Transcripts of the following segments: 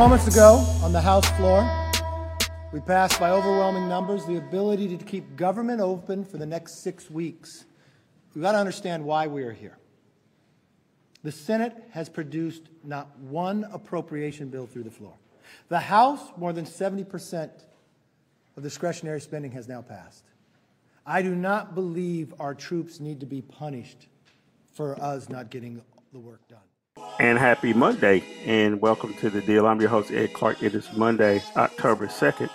moments ago on the House floor, we passed by overwhelming numbers the ability to keep government open for the next six weeks. We've got to understand why we are here. The Senate has produced not one appropriation bill through the floor. The House, more than 70% of discretionary spending has now passed. I do not believe our troops need to be punished for us not getting the work done. And happy Monday, and welcome to the deal. I'm your host, Ed Clark. It is Monday, October 2nd.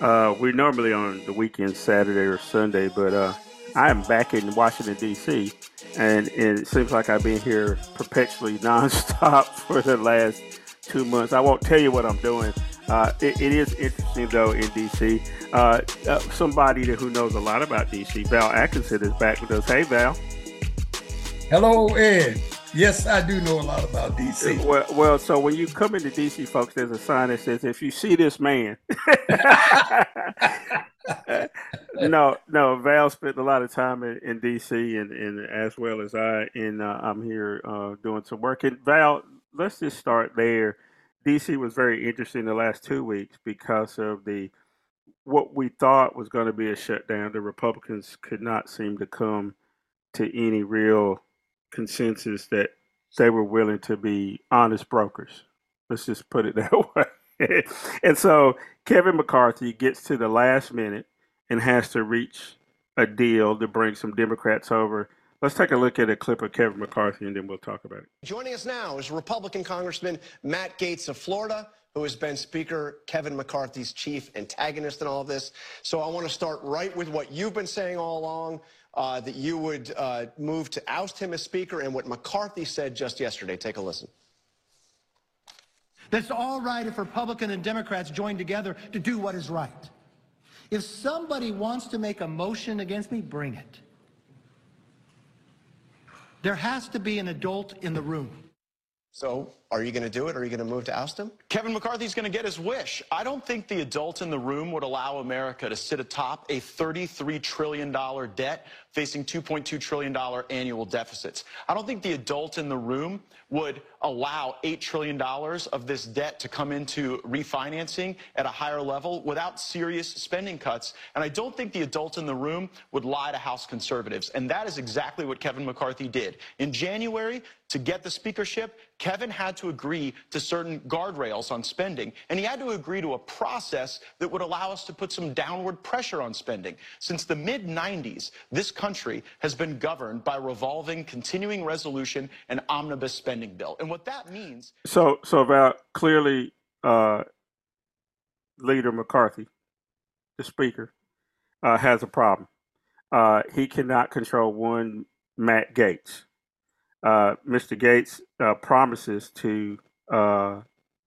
Uh, we're normally on the weekend, Saturday or Sunday, but uh, I am back in Washington, D.C., and, and it seems like I've been here perpetually nonstop for the last two months. I won't tell you what I'm doing. Uh, it, it is interesting, though, in D.C. Uh, uh, somebody who knows a lot about D.C., Val Atkinson, is back with us. Hey, Val. Hello, Ed. Yes, I do know a lot about DC. Well, well, so when you come into DC, folks, there's a sign that says, "If you see this man." no, no. Val spent a lot of time in, in DC, and, and as well as I, and uh, I'm here uh, doing some work. And Val, let's just start there. DC was very interesting the last two weeks because of the what we thought was going to be a shutdown. The Republicans could not seem to come to any real consensus that they were willing to be honest brokers. Let's just put it that way. and so Kevin McCarthy gets to the last minute and has to reach a deal to bring some Democrats over. Let's take a look at a clip of Kevin McCarthy and then we'll talk about it. Joining us now is Republican Congressman Matt Gaetz of Florida, who has been Speaker Kevin McCarthy's chief antagonist in all of this. So I want to start right with what you've been saying all along uh, that you would uh, move to oust him as Speaker and what McCarthy said just yesterday. Take a listen. That's all right if Republicans and Democrats join together to do what is right. If somebody wants to make a motion against me, bring it. There has to be an adult in the room. So, are you going to do it? Are you going to move to oust him? Kevin McCarthy's going to get his wish. I don't think the adult in the room would allow America to sit atop a $33 trillion debt facing $2.2 trillion annual deficits. I don't think the adult in the room would allow $8 trillion of this debt to come into refinancing at a higher level without serious spending cuts. And I don't think the adult in the room would lie to House conservatives. And that is exactly what Kevin McCarthy did. In January, to get the speakership, Kevin had to agree to certain guardrails on spending, and he had to agree to a process that would allow us to put some downward pressure on spending. Since the mid 90s, this country has been governed by revolving continuing resolution and omnibus spending bill. And what that means. So, so about clearly, uh, Leader McCarthy, the Speaker, uh, has a problem. Uh, he cannot control one Matt Gaetz uh, Mr. Gaetz uh, promises to uh,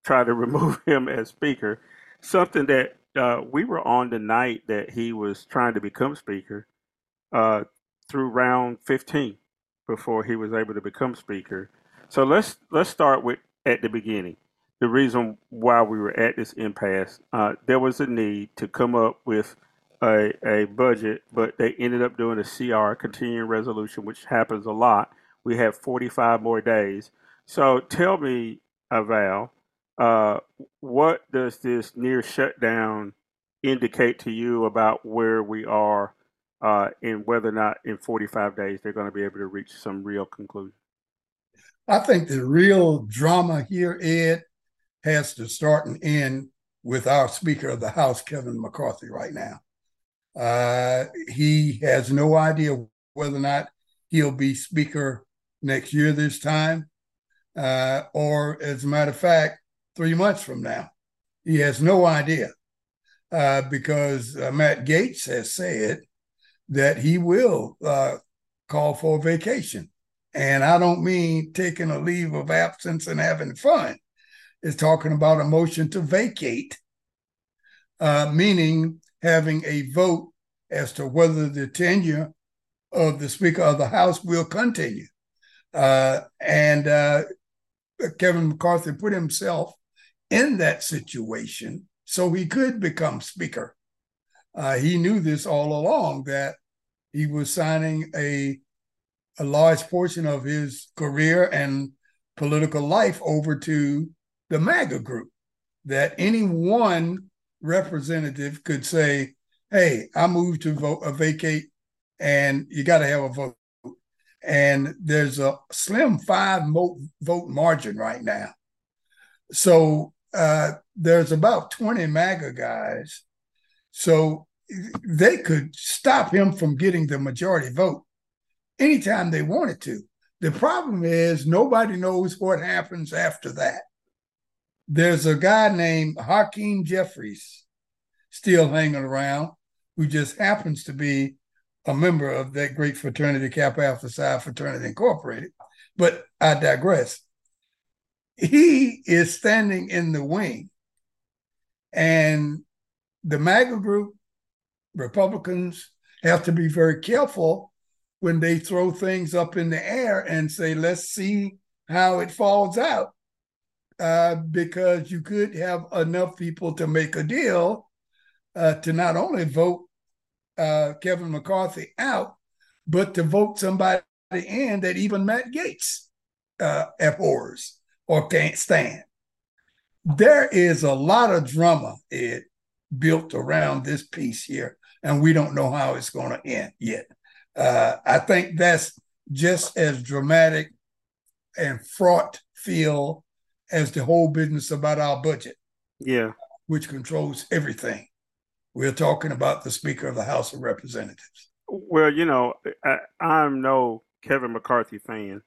try to remove him as Speaker, something that uh, we were on the night that he was trying to become Speaker uh, through round 15 before he was able to become Speaker. So let's let's start with at the beginning. The reason why we were at this impasse, uh, there was a need to come up with a, a budget, but they ended up doing a CR, continuing resolution, which happens a lot we have 45 more days. So tell me, Val, uh, what does this near shutdown indicate to you about where we are uh, and whether or not in 45 days they're going to be able to reach some real conclusion? I think the real drama here, Ed, has to start and end with our Speaker of the House, Kevin McCarthy, right now. Uh, he has no idea whether or not he'll be Speaker next year this time, uh, or as a matter of fact, three months from now. He has no idea uh, because uh, Matt Gaetz has said that he will uh, call for a vacation. And I don't mean taking a leave of absence and having fun. It's talking about a motion to vacate, uh, meaning having a vote as to whether the tenure of the Speaker of the House will continue. Uh, and uh, Kevin McCarthy put himself in that situation so he could become Speaker. Uh, he knew this all along that he was signing a a large portion of his career and political life over to the MAGA group. that any one representative could say, "Hey, I move to vote uh, vacate," and you got to have a vote. And there's a slim five vote margin right now. So uh, there's about 20 MAGA guys. So they could stop him from getting the majority vote anytime they wanted to. The problem is nobody knows what happens after that. There's a guy named Hakeem Jeffries still hanging around who just happens to be a member of that great fraternity, Kappa Alpha Psi Fraternity Incorporated. But I digress. He is standing in the wing, and the MAGA group, Republicans, have to be very careful when they throw things up in the air and say, let's see how it falls out. Uh, because you could have enough people to make a deal uh, to not only vote uh, Kevin McCarthy out, but to vote somebody in that even Matt Gaetz uh, abhors or can't stand. There is a lot of drama Ed, built around this piece here, and we don't know how it's going to end yet. Uh, I think that's just as dramatic and fraught feel as the whole business about our budget. Yeah. Which controls everything. We're talking about the Speaker of the House of Representatives. Well, you know, I, am no Kevin McCarthy fan.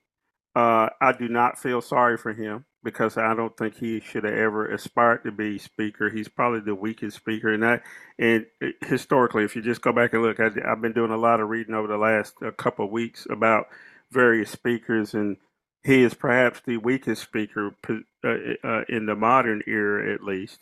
Uh, I do not feel sorry for him because I don't think he should have ever aspired to be speaker. He's probably the weakest speaker, and that and historically, if you just go back and look, I, have been doing a lot of reading over the last uh, couple of weeks about various speakers, and he is perhaps the weakest speaker uh, uh, in the modern era, at least.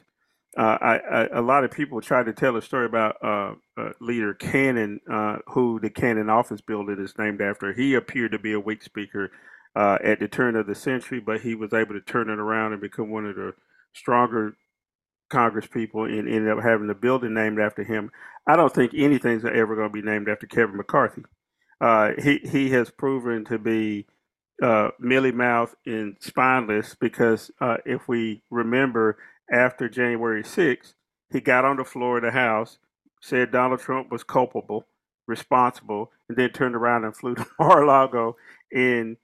Uh, I, I, a lot of people try to tell a story about uh, uh, leader Cannon, uh, who the Cannon office building is named after. He appeared to be a weak speaker uh, at the turn of the century, but he was able to turn it around and become one of the stronger Congress people and ended up having the building named after him. I don't think anything's ever going to be named after Kevin McCarthy. He he has proven to be uh, mealy mouth and spineless because if we remember after January 6th, he got on the floor of the House, said Donald Trump was culpable, responsible, and then turned around and flew to Mar-a-Lago and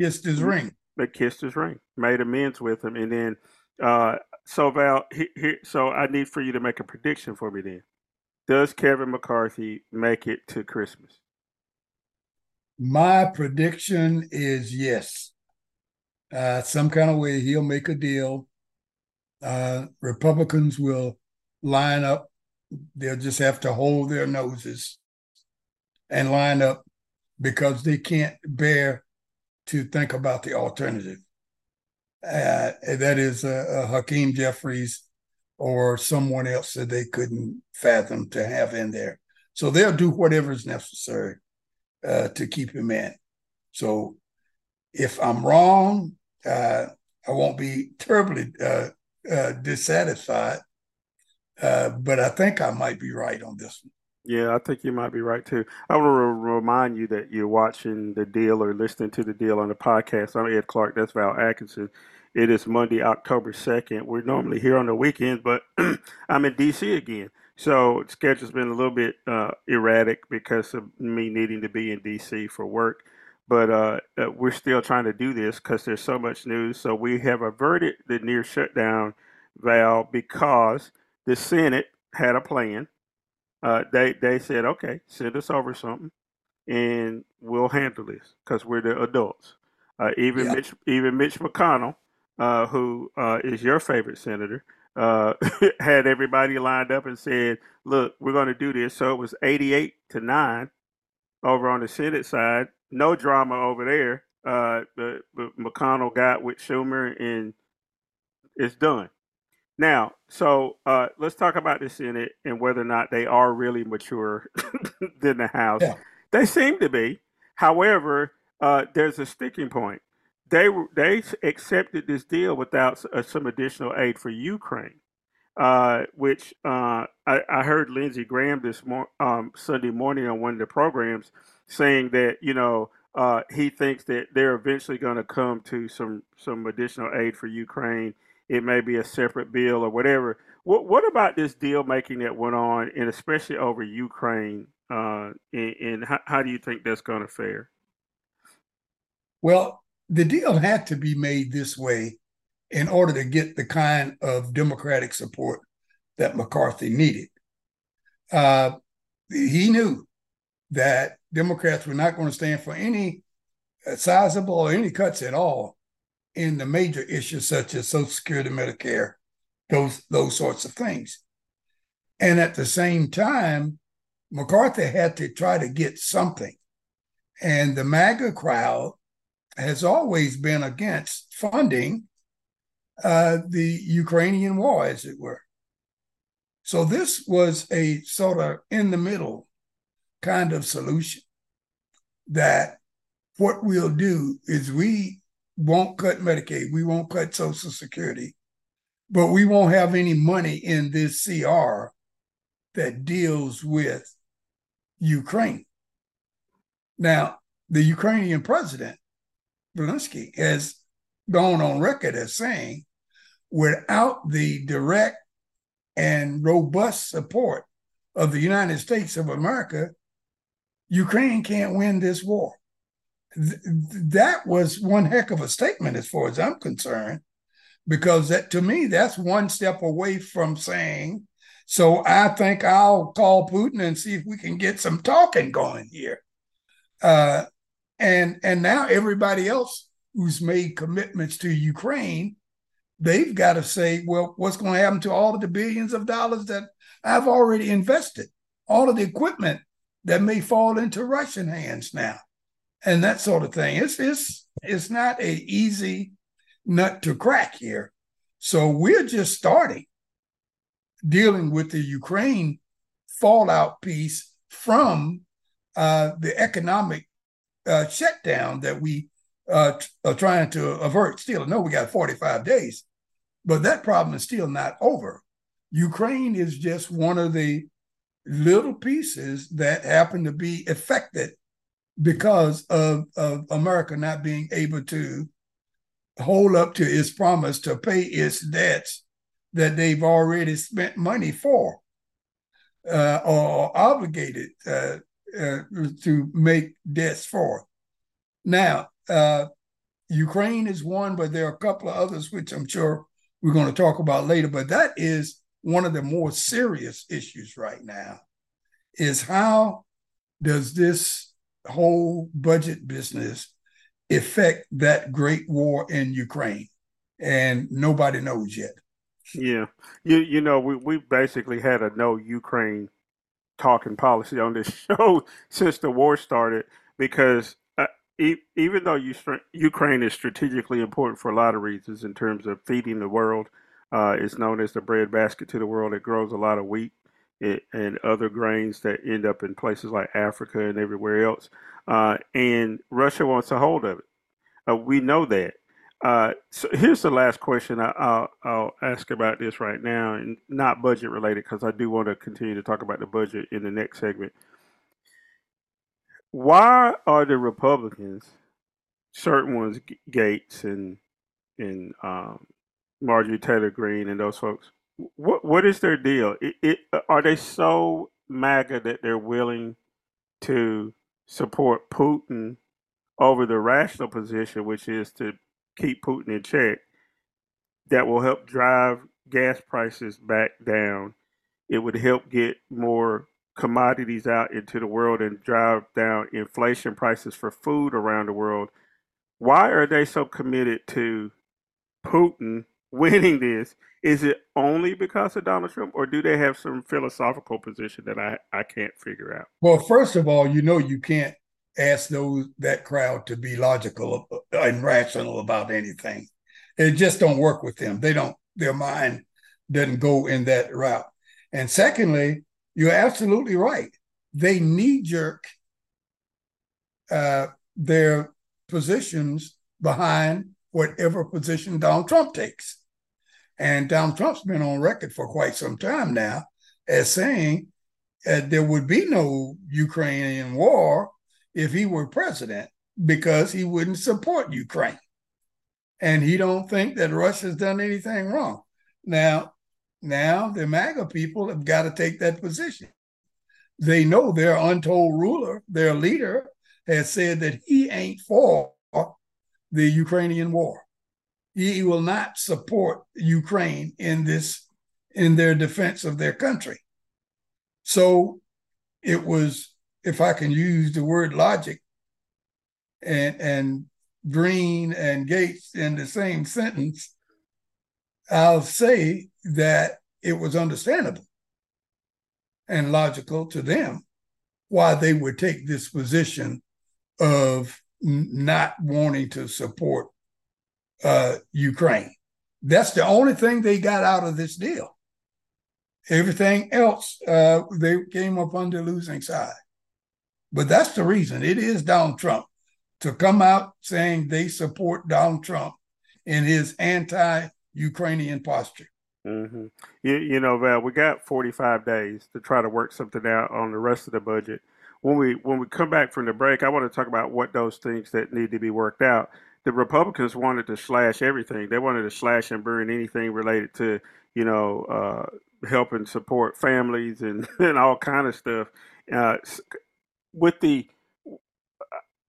kissed his ring. Kissed his ring, made amends with him, and then uh, so Val, he, he, so I need for you to make a prediction for me. Then, does Kevin McCarthy make it to Christmas? My prediction is yes. Uh, some kind of way he'll make a deal uh, Republicans will line up. They'll just have to hold their noses and line up because they can't bear to think about the alternative. Uh, that is uh, uh, Hakeem Jeffries or someone else that they couldn't fathom to have in there. So they'll do whatever is necessary uh, to keep him in. So if I'm wrong, uh, I won't be terribly uh, dissatisfied. Uh, but I think I might be right on this one. Yeah, I think you might be right too. I want to remind you that you're watching the deal or listening to the deal on the podcast. I'm Ed Clark. That's Val Atkinson. It is Monday, October 2nd. We're normally here on the weekends, but I'm in DC again. So schedule's been a little bit uh, erratic because of me needing to be in DC for work but uh, uh, we're still trying to do this because there's so much news. So we have averted the near shutdown, Val, because the Senate had a plan. Uh, they they said, okay, send us over something, and we'll handle this because we're the adults. Uh, even yeah. Mitch, even Mitch McConnell, uh, who uh, is your favorite senator, had everybody lined up and said, "Look, we're going to do this." So it was 88 to nine over on the Senate side no drama over there. Uh, the, the McConnell got with Schumer, and it's done. Now, so uh, let's talk about the Senate and whether or not they are really mature than the House. Yeah. They seem to be. However, uh, there's a sticking point. They they accepted this deal without uh, some additional aid for Ukraine, uh, which uh, I, I, heard Lindsey Graham this mor- um, Sunday morning on one of the programs saying that you know uh, he thinks that they're eventually going to come to some some additional aid for Ukraine, it may be a separate bill or whatever. What what about this deal making that went on, and especially over Ukraine? Uh, and, and how, how do you think that's going to fare? Well, the deal had to be made this way in order to get the kind of democratic support that McCarthy needed. Uh, he knew that Democrats were not going to stand for any uh, sizable or any cuts at all in the major issues such as Social Security, Medicare, those those sorts of things. And at the same time, McCarthy had to try to get something. And the MAGA crowd has always been against funding uh, the Ukrainian war, as it were. So this was a sort of in the middle kind of solution that what we'll do is we won't cut Medicaid, we won't cut Social Security, but we won't have any money in this CR that deals with Ukraine. Now, the Ukrainian president, Zelensky, has gone on record as saying without the direct and robust support of the United States of America, Ukraine can't win this war. Th- that was one heck of a statement as far as I'm concerned, because that to me, that's one step away from saying, so I think I'll call Putin and see if we can get some talking going here. Uh, and and now everybody else who's made commitments to Ukraine, they've got to say, well, what's going to happen to all of the billions of dollars that I've already invested, all of the equipment that may fall into Russian hands now, and that sort of thing. It's it's it's not a easy nut to crack here. So we're just starting dealing with the Ukraine fallout piece from uh, the economic uh, shutdown that we uh, are trying to avert. Still, no, we got 45 days, but that problem is still not over. Ukraine is just one of the little pieces that happen to be affected because of, of America not being able to hold up to its promise to pay its debts that they've already spent money for uh, or obligated uh, uh, to make debts for. Now, uh, Ukraine is one, but there are a couple of others which I'm sure we're going to talk about later. But that is one of the more serious issues right now is how does this whole budget business affect that great war in Ukraine? And nobody knows yet. Yeah, you you know we we basically had a no Ukraine talking policy on this show since the war started because uh, even though Ukraine is strategically important for a lot of reasons in terms of feeding the world, uh, it's known as the breadbasket to the world. It grows a lot of wheat it, and other grains that end up in places like Africa and everywhere else. Uh, and Russia wants a hold of it. Uh, we know that. Uh, so here's the last question I, will I'll ask about this right now, and not budget related because I do want to continue to talk about the budget in the next segment. Why are the Republicans, certain ones, Gaetz and and um, Marjorie Taylor Greene and those folks, what what is their deal? It, it, are they so MAGA that they're willing to support Putin over the rational position, which is to keep Putin in check that will help drive gas prices back down. It would help get more commodities out into the world and drive down inflation prices for food around the world. Why are they so committed to Putin winning this? Is it only because of Donald Trump, or do they have some philosophical position that I, I can't figure out? Well, first of all, you know you can't ask those that crowd to be logical and rational about anything. It just don't work with them. They don't. Their mind doesn't go in that route. And secondly, you're absolutely right. They knee jerk uh, their positions behind whatever position Donald Trump takes. And Donald Trump's been on record for quite some time now as saying uh, there would be no Ukrainian war if he were president because he wouldn't support Ukraine. and he don't think that Russia's done anything wrong. Now, now the MAGA people have got to take that position. They know their untold ruler, their leader, has said that he ain't for the Ukrainian war. He will not support Ukraine in this in their defense of their country. So it was, if I can use the word logic, and and Greene and Gaetz in the same sentence, I'll say that it was understandable and logical to them why they would take this position of not wanting to support uh, Ukraine. That's the only thing they got out of this deal. Everything else, uh, they came up on the losing side. But that's the reason. It is Donald Trump to come out saying they support Donald Trump in his anti Ukrainian posture. Mm-hmm. You, you know, Val, we got 45 days to try to work something out on the rest of the budget. When we when we come back from the break, I want to talk about what those things that need to be worked out. The Republicans wanted to slash everything. They wanted to slash and burn anything related to, you know, uh, helping support families and, and all kind of stuff. Uh, with the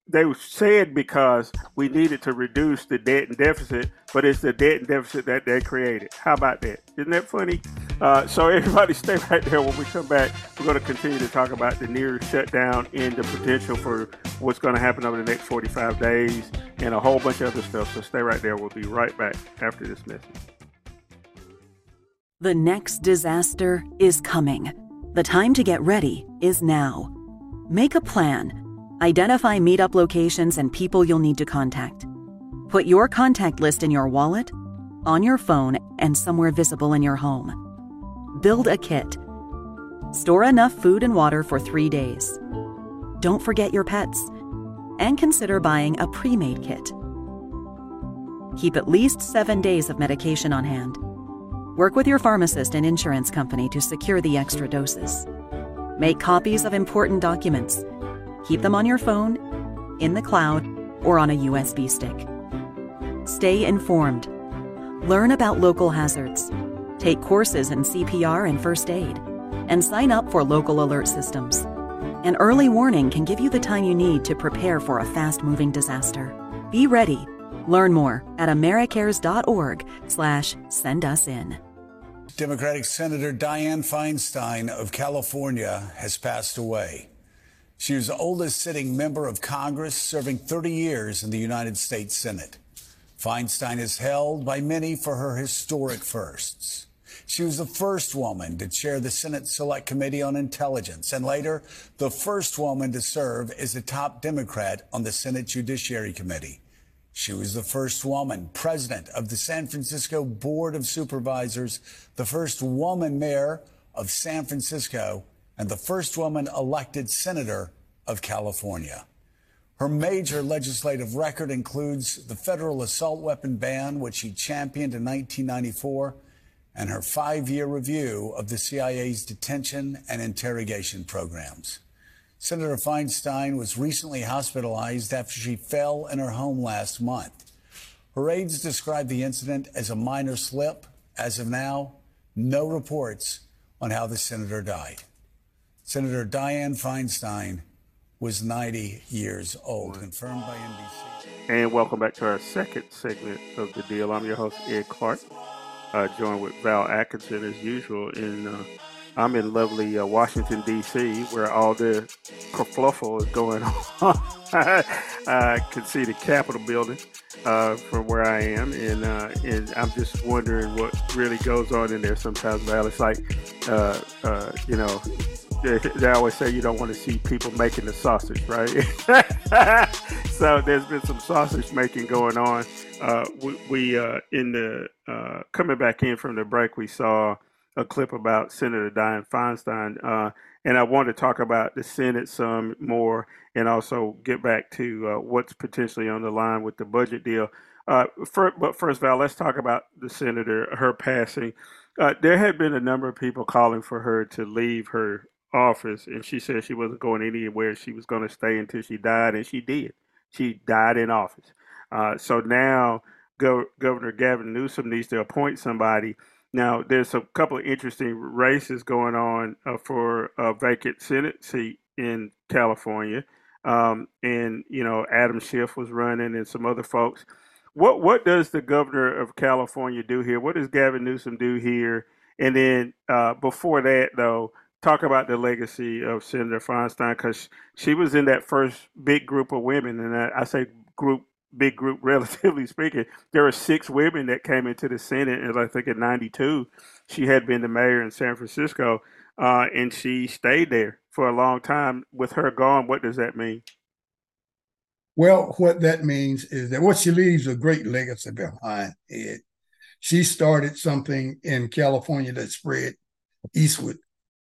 they said because we needed to reduce the debt and deficit, but it's the debt and deficit that they created. How about that? Isn't that funny? Uh, so everybody stay right there when we come back. We're going to continue to talk about the near shutdown and the potential for what's going to happen over the next 45 days and a whole bunch of other stuff. So stay right there. We'll be right back after this message. The next disaster is coming. The time to get ready is now. Make a plan Identify meetup locations and people you'll need to contact. Put your contact list in your wallet, on your phone, and somewhere visible in your home. Build a kit. Store enough food and water for three days. Don't forget your pets. And consider buying a pre made kit. Keep at least seven days of medication on hand. Work with your pharmacist and insurance company to secure the extra doses. Make copies of important documents Keep them on your phone, in the cloud, or on a USB stick. Stay informed. Learn about local hazards. Take courses in CPR and first aid. And sign up for local alert systems. An early warning can give you the time you need to prepare for a fast-moving disaster. Be ready. Learn more at americares.org slash send us in. Democratic Senator Dianne Feinstein of California has passed away. She was the oldest sitting member of Congress, serving 30 years in the United States Senate. Feinstein is held by many for her historic firsts. She was the first woman to chair the Senate Select Committee on Intelligence and later the first woman to serve as the top Democrat on the Senate Judiciary Committee. She was the first woman president of the San Francisco Board of Supervisors, the first woman mayor of San Francisco, and the first woman elected senator of California. Her major legislative record includes the federal assault weapon ban, which she championed in 1994, and her five year review of the CIA's detention and interrogation programs. Senator Feinstein was recently hospitalized after she fell in her home last month. Her aides described the incident as a minor slip. As of now, no reports on how the senator died. Senator Dianne Feinstein was 90 years old, confirmed by NBC. And welcome back to our second segment of the deal. I'm your host, Ed Clark, uh, joined with Val Atkinson as usual. In uh, I'm in lovely uh, Washington, D.C., where all the kerfluffle is going on. I can see the Capitol building uh, from where I am, and uh, and I'm just wondering what really goes on in there sometimes, Val. It's like, uh, uh, you know, they always say you don't want to see people making the sausage, right? so there's been some sausage making going on. Uh, we, we uh, in the uh, coming back in from the break, we saw a clip about Senator Dianne Feinstein, uh, and I want to talk about the Senate some more, and also get back to uh, what's potentially on the line with the budget deal. Uh, for, but first, Val, let's talk about the senator, her passing. there had been a number of people calling for her to leave her office, and she said she wasn't going anywhere. She was going to stay until she died, and she did. She died in office. Uh, so now Go- Governor Gavin Newsom needs to appoint somebody. Now, there's a couple of interesting races going on uh, for a vacant Senate seat in California. Um, and, you know, Adam Schiff was running and some other folks. What what does the governor of California do here? What does Gavin Newsom do here? And then uh, before that, though, talk about the legacy of Senator Feinstein because she was in that first big group of women, and I, I say group, big group, relatively speaking. There were six women that came into the Senate, and I think in '92 she had been the mayor in San Francisco, uh, and she stayed there for a long time. With her gone, what does that mean? Well, what that means is that what she leaves a great legacy behind it. She started something in California that spread eastward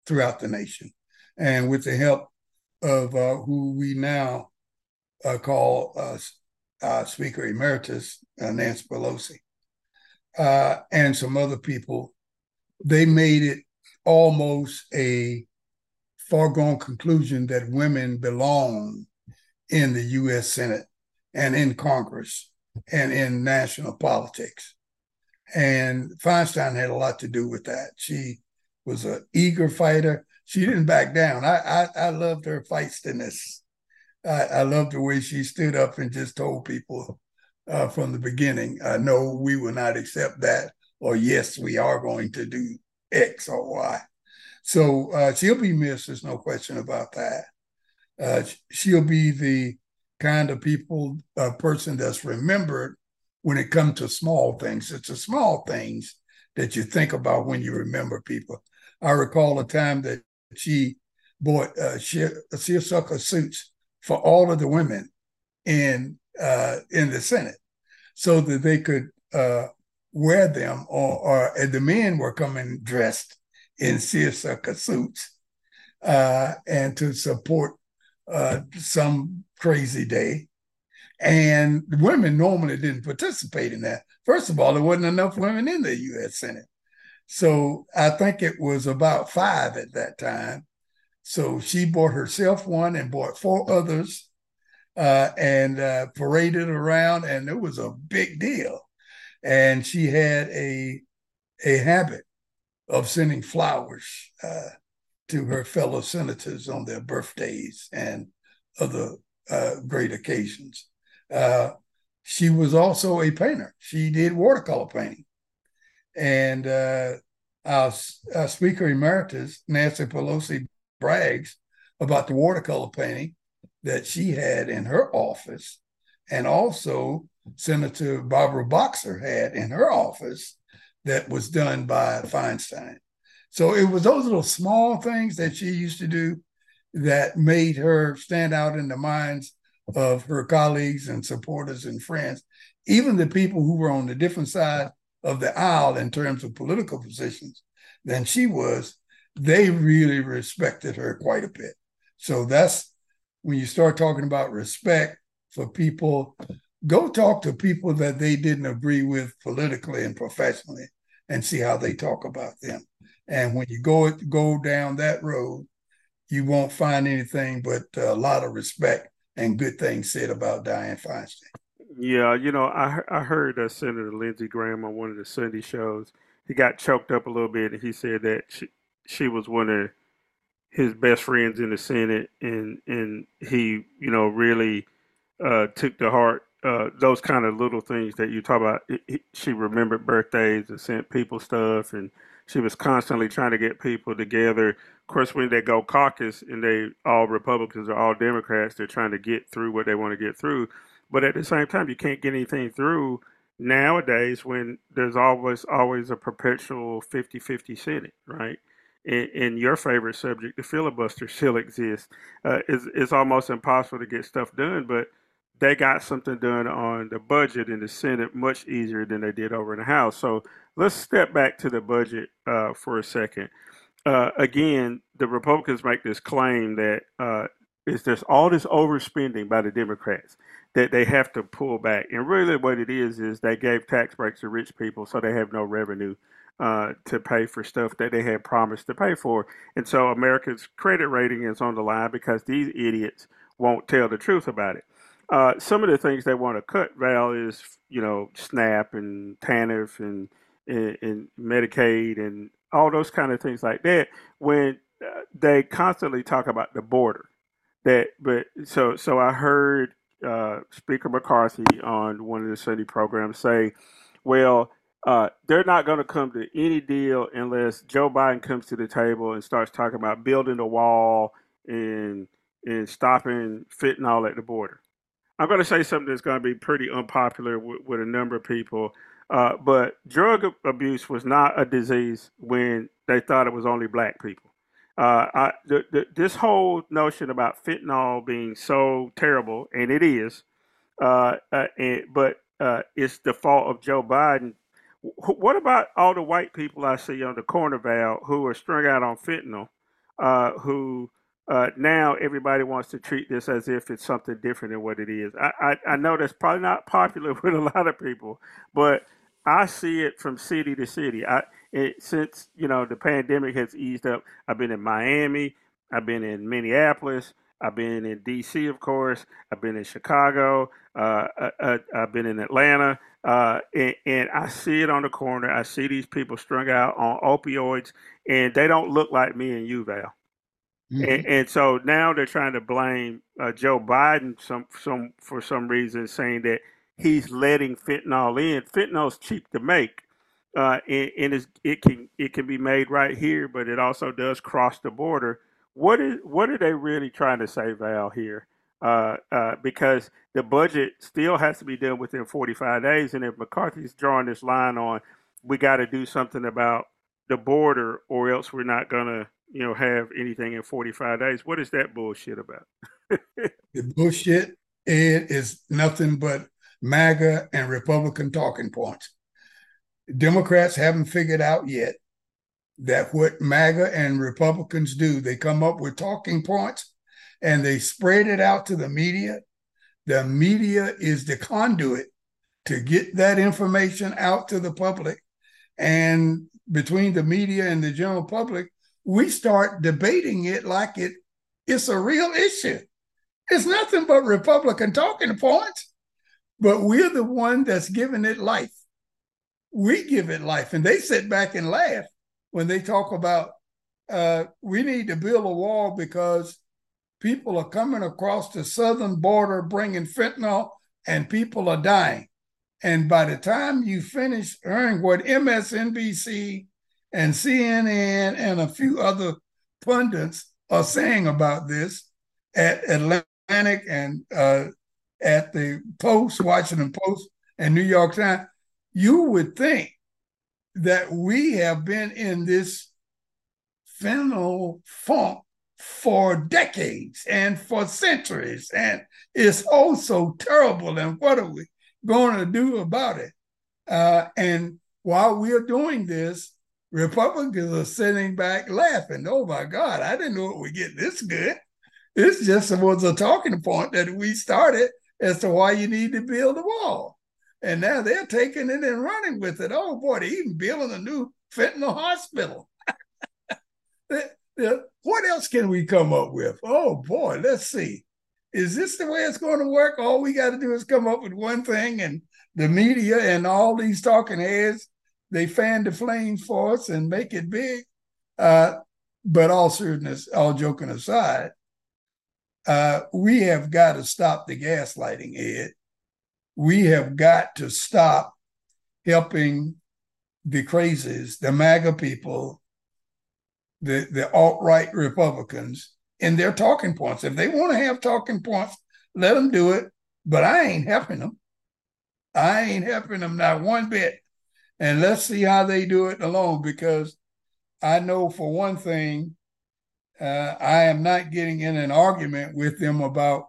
throughout the nation. And with the help of uh, who we now uh, call uh, Speaker Emeritus, uh, Nancy Pelosi, uh, and some other people, they made it almost a foregone conclusion that women belong in the US Senate and in Congress and in national politics. And Feinstein had a lot to do with that. She was an eager fighter. She didn't back down. I I, I loved her feistiness. I, I loved the way she stood up and just told people uh, from the beginning, uh, no, we will not accept that, or yes, we are going to do X or Y. So uh, she'll be missed. There's no question about that. Uh, she'll be the kind of people, a person that's remembered when it comes to small things. It's the small things that you think about when you remember people. I recall a time that she bought uh, seersucker suits for all of the women in uh, in the Senate, so that they could uh, wear them, or, or the men were coming dressed in seersucker suits, uh, and to support uh, some crazy day. And the women normally didn't participate in that. First of all, there wasn't enough women in the U.S. Senate. So I think it was about five at that time. So she bought herself one and bought four others uh, and uh, paraded around, and it was a big deal. And she had a a habit of sending flowers uh, to her fellow senators on their birthdays and other uh, great occasions. Uh, she was also a painter. She did watercolor painting. And uh, our, our, Speaker Emeritus, Nancy Pelosi, brags about the watercolor painting that she had in her office. And also, Senator Barbara Boxer had in her office that was done by Feinstein. So it was those little small things that she used to do that made her stand out in the minds of her colleagues and supporters and friends, even the people who were on the different side of the aisle in terms of political positions than she was, they really respected her quite a bit. So that's when you start talking about respect for people, go talk to people that they didn't agree with politically and professionally and see how they talk about them. And when you go go down that road, you won't find anything but a lot of respect and good things said about Dianne Feinstein. Yeah, you know, I I heard uh, Senator Lindsey Graham on one of the Sunday shows. He got choked up a little bit, and he said that she she was one of his best friends in the Senate, and and he you know really uh, took to heart uh, those kind of little things that you talk about. It, it, she remembered birthdays and sent people stuff, and she was constantly trying to get people together. Of course, when they go caucus and they all Republicans or all Democrats, they're trying to get through what they want to get through. But at the same time, you can't get anything through nowadays when there's always always a perpetual 50-50 Senate, right? In, your favorite subject, the filibuster still exists. Uh, it's, it's almost impossible to get stuff done, but they got something done on the budget in the Senate much easier than they did over in the House. So let's step back to the budget uh, for a second. Uh, again, the Republicans make this claim that uh, is there's all this overspending by the Democrats that they have to pull back, and really what it is is they gave tax breaks to rich people, so they have no revenue uh, to pay for stuff that they had promised to pay for, and so America's credit rating is on the line because these idiots won't tell the truth about it. uh, some of the things they want to cut, Val, is you know SNAP and TANF and, and, and Medicaid and all those kind of things like that. When uh, they constantly talk about the border, that but so so I heard uh, Speaker McCarthy on one of the Sunday programs say, well. Uh, they're not going to come to any deal unless Joe Biden comes to the table and starts talking about building a wall and and stopping fentanyl at the border. I'm going to say something that's going to be pretty unpopular with, with a number of people, uh, but drug abuse was not a disease when they thought it was only black people. Uh, I, the, the, this whole notion about fentanyl being so terrible, and it is, uh, uh and, but uh, it's the fault of Joe Biden. What about all the white people I see on the corner, Val, who are strung out on fentanyl, uh, who uh, now everybody wants to treat this as if it's something different than what it is. I, I, I know that's probably not popular with a lot of people, but I see it from city to city. I it, since you know the pandemic has eased up. I've been in Miami. I've been in Minneapolis. I've been in D.C. of course. I've been in Chicago. Uh, uh, uh, I've been in Atlanta, uh, and, and, I see it on the corner. I see these people strung out on opioids, and they don't look like me and you, Val. Mm-hmm. And, and, so now they're trying to blame uh, Joe Biden some some for some reason, saying that he's letting fentanyl in. Fentanyl's cheap to make, uh, and, and it can it can be made right here, but it also does cross the border. What is what are they really trying to say, Val? Here, uh, uh because the budget still has to be done within 45 days, and if McCarthy's drawing this line on, we got to do something about the border, or else we're not gonna you know, have anything in 45 days. What is that bullshit about? the bullshit Ed, is nothing but MAGA and Republican talking points. Democrats haven't figured out yet that what MAGA and Republicans do, they come up with talking points and they spread it out to the media. The media is the conduit to get that information out to the public. And between the media and the general public, we start debating it like it it's a real issue. It's nothing but Republican talking points, but we're the one that's giving it life. We give it life, and they sit back and laugh when they talk about uh, we need to build a wall because people are coming across the southern border bringing fentanyl, and people are dying. And by the time you finish hearing what MSNBC and CNN and a few other pundits are saying about this at Atlantic and uh, at the Post, Washington Post, and New York Times, you would think that we have been in this fentanyl funk for decades and for centuries, and it's oh so terrible. And what are we going to do about it? Uh, and while we are doing this, Republicans are sitting back laughing. Oh my God, I didn't know it would get this good. This just was a talking point that we started as to why you need to build a wall. And now they're taking it and running with it. Oh boy, they're even building a new fentanyl hospital. what else can we come up with? Oh boy, let's see. Is this the way it's going to work? All we got to do is come up with one thing, and the media and all these talking heads they fan the flames for us and make it big. Uh, but all seriousness, all joking aside, uh, we have got to stop the gaslighting, Ed. We have got to stop helping the crazies, the MAGA people, the, the alt right Republicans in their talking points. If they want to have talking points, let them do it. But I ain't helping them. I ain't helping them not one bit and let's see how they do it alone because I know for one thing, uh, I am not getting in an argument with them about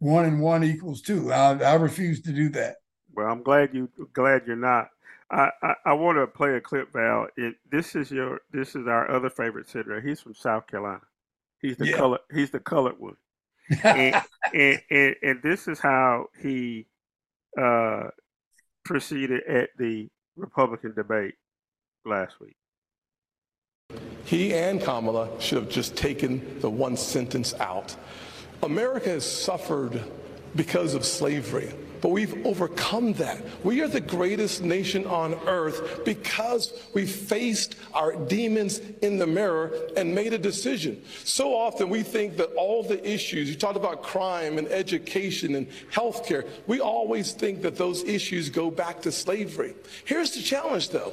one and one equals two. I, I refuse to do that. Well, I'm glad you glad you're not. I, I, I want to play a clip, Val. It, this is your this is our other favorite senator. He's from South Carolina. He's the yeah. color. He's the colored one. and, and, and, and this is how he uh, proceeded at the Republican debate last week. He and Kamala should have just taken the one sentence out. America has suffered because of slavery. But we've overcome that. We are the greatest nation on earth because we faced our demons in the mirror and made a decision. So often we think that all the issues, you talked about crime and education and healthcare, we always think that those issues go back to slavery. Here's the challenge though.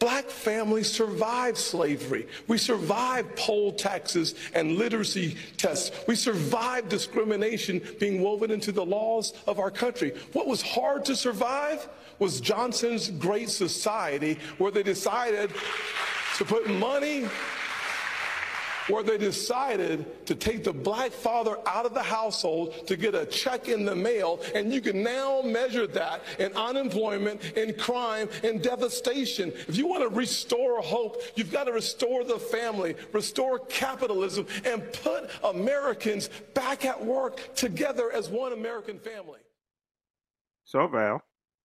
Black families survived slavery. We survived poll taxes and literacy tests. We survived discrimination being woven into the laws of our country. What was hard to survive was Johnson's Great Society, where they decided to put money where they decided to take the black father out of the household to get a check in the mail. And you can now measure that in unemployment, in crime, in devastation. If you want to restore hope, you've got to restore the family, restore capitalism, and put Americans back at work together as one American family. So, Val,